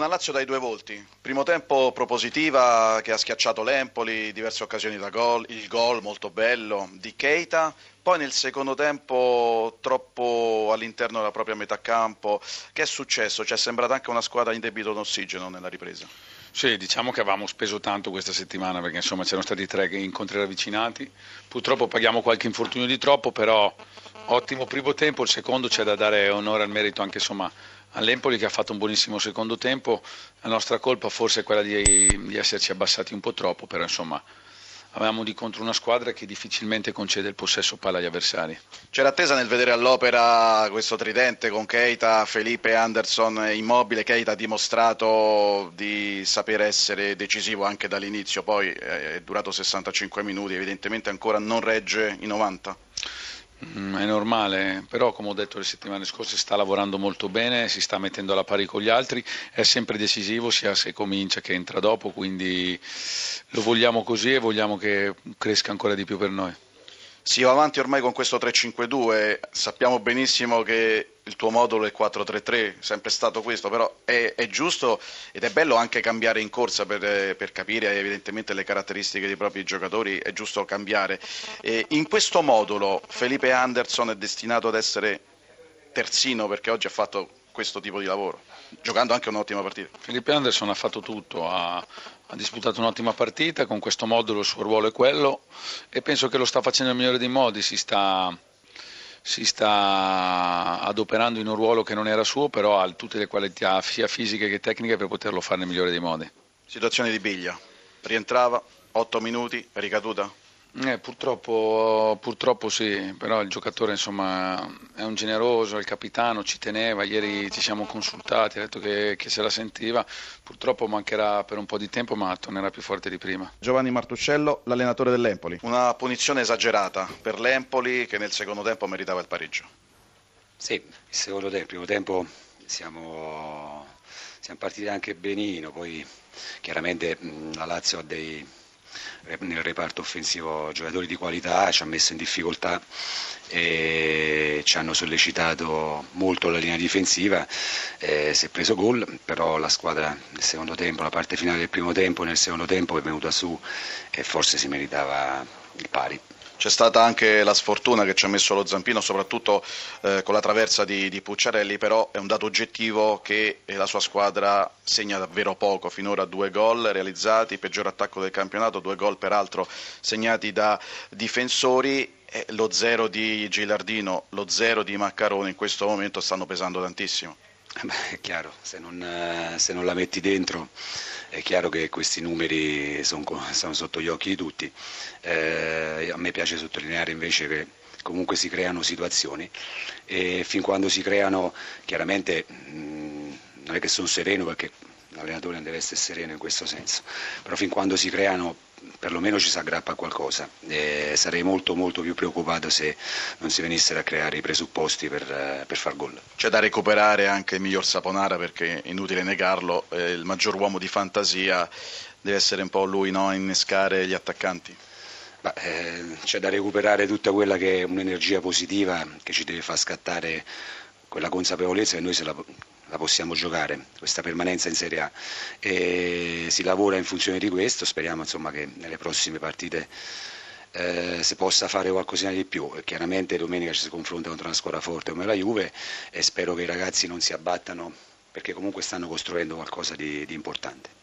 Una Lazio dai due volti. Primo tempo propositiva che ha schiacciato l'Empoli, diverse occasioni da gol, il gol molto bello di Keita. Poi nel secondo tempo troppo all'interno della propria metà campo. Che è successo? Ci è sembrata anche una squadra in debito d'ossigeno nella ripresa. Sì, diciamo che avevamo speso tanto questa settimana perché insomma c'erano stati tre incontri ravvicinati. Purtroppo paghiamo qualche infortunio di troppo, però ottimo primo tempo, il secondo c'è da dare onore al merito anche insomma all'Empoli che ha fatto un buonissimo secondo tempo, la nostra colpa forse è quella di, di esserci abbassati un po' troppo, però insomma avevamo di contro una squadra che difficilmente concede il possesso palla agli avversari. C'era attesa nel vedere all'opera questo tridente con Keita, Felipe Anderson immobile, Keita ha dimostrato di sapere essere decisivo anche dall'inizio, poi è durato 65 minuti, evidentemente ancora non regge i 90. Mm, è normale, però come ho detto le settimane scorse sta lavorando molto bene, si sta mettendo alla pari con gli altri, è sempre decisivo sia se comincia che entra dopo, quindi lo vogliamo così e vogliamo che cresca ancora di più per noi. Si va avanti ormai con questo 3-5-2, sappiamo benissimo che il tuo modulo è 4-3-3, sempre stato questo, però è, è, giusto ed è bello anche cambiare in corsa per, per, capire evidentemente le caratteristiche dei propri giocatori, è giusto cambiare. E in questo modulo Felipe Anderson è destinato ad essere terzino perché oggi ha fatto questo tipo di lavoro, giocando anche un'ottima partita. Felipe Anderson ha fatto tutto, ha, ha disputato un'ottima partita, con questo modulo il suo ruolo è quello e penso che lo sta facendo nel migliore dei modi, si sta, si sta adoperando in un ruolo che non era suo, però ha tutte le qualità sia fisiche che tecniche per poterlo fare nel migliore dei modi. Situazione di Biglia, rientrava, 8 minuti, ricaduta? Eh, purtroppo, purtroppo, sì, però il giocatore insomma, è un generoso, è il capitano, ci teneva, ieri ci siamo consultati, ha detto che, che, se la sentiva, purtroppo mancherà per un po' di tempo ma tornerà più forte di prima. Giovanni Martuscello, l'allenatore dell'Empoli. Una punizione esagerata per l'Empoli che nel secondo tempo meritava il pareggio. Sì, il, secondo tempo, il primo tempo siamo, siamo partiti anche benino, poi chiaramente la Lazio ha dei nel reparto offensivo giocatori di qualità, ci ha messo in difficoltà e ci hanno sollecitato molto la linea difensiva, eh, si è preso gol, però la squadra nel secondo tempo, la parte finale del primo tempo nel secondo tempo è venuta su e forse si meritava il pari. C'è stata anche la sfortuna che ci ha messo lo zampino, soprattutto eh, con la traversa di, di, Pucciarelli, però è un dato oggettivo che la sua squadra segna davvero poco, finora due gol realizzati, peggior attacco del campionato, due gol peraltro segnati da difensori, eh, lo zero di Gilardino, lo zero di Maccarone in questo momento stanno pesando tantissimo. Eh beh, è chiaro, se non, eh, se non, la metti dentro è chiaro che questi numeri sono, sono sotto gli occhi di tutti. Eh, a me piace sottolineare invece che comunque si creano situazioni e fin quando si creano chiaramente mh, non è che sono sereno perché l'allenatore non deve essere sereno in questo senso, però fin quando si creano perlomeno ci si aggrappa a qualcosa. E sarei molto molto più preoccupato se non si venissero a creare i presupposti per, per far gol. C'è da recuperare anche il miglior Saponara perché inutile negarlo, eh, il maggior uomo di fantasia deve essere un po' lui no? a innescare gli attaccanti. Bah, eh, c'è da recuperare tutta quella che è un'energia positiva che ci deve far scattare quella consapevolezza che noi se la, la possiamo giocare, questa permanenza in Serie A. E si lavora in funzione di questo, speriamo insomma, che nelle prossime partite eh, si possa fare qualcosina di più. Chiaramente domenica ci si confronta contro una squadra forte come la Juve e spero che i ragazzi non si abbattano perché comunque stanno costruendo qualcosa di, di importante.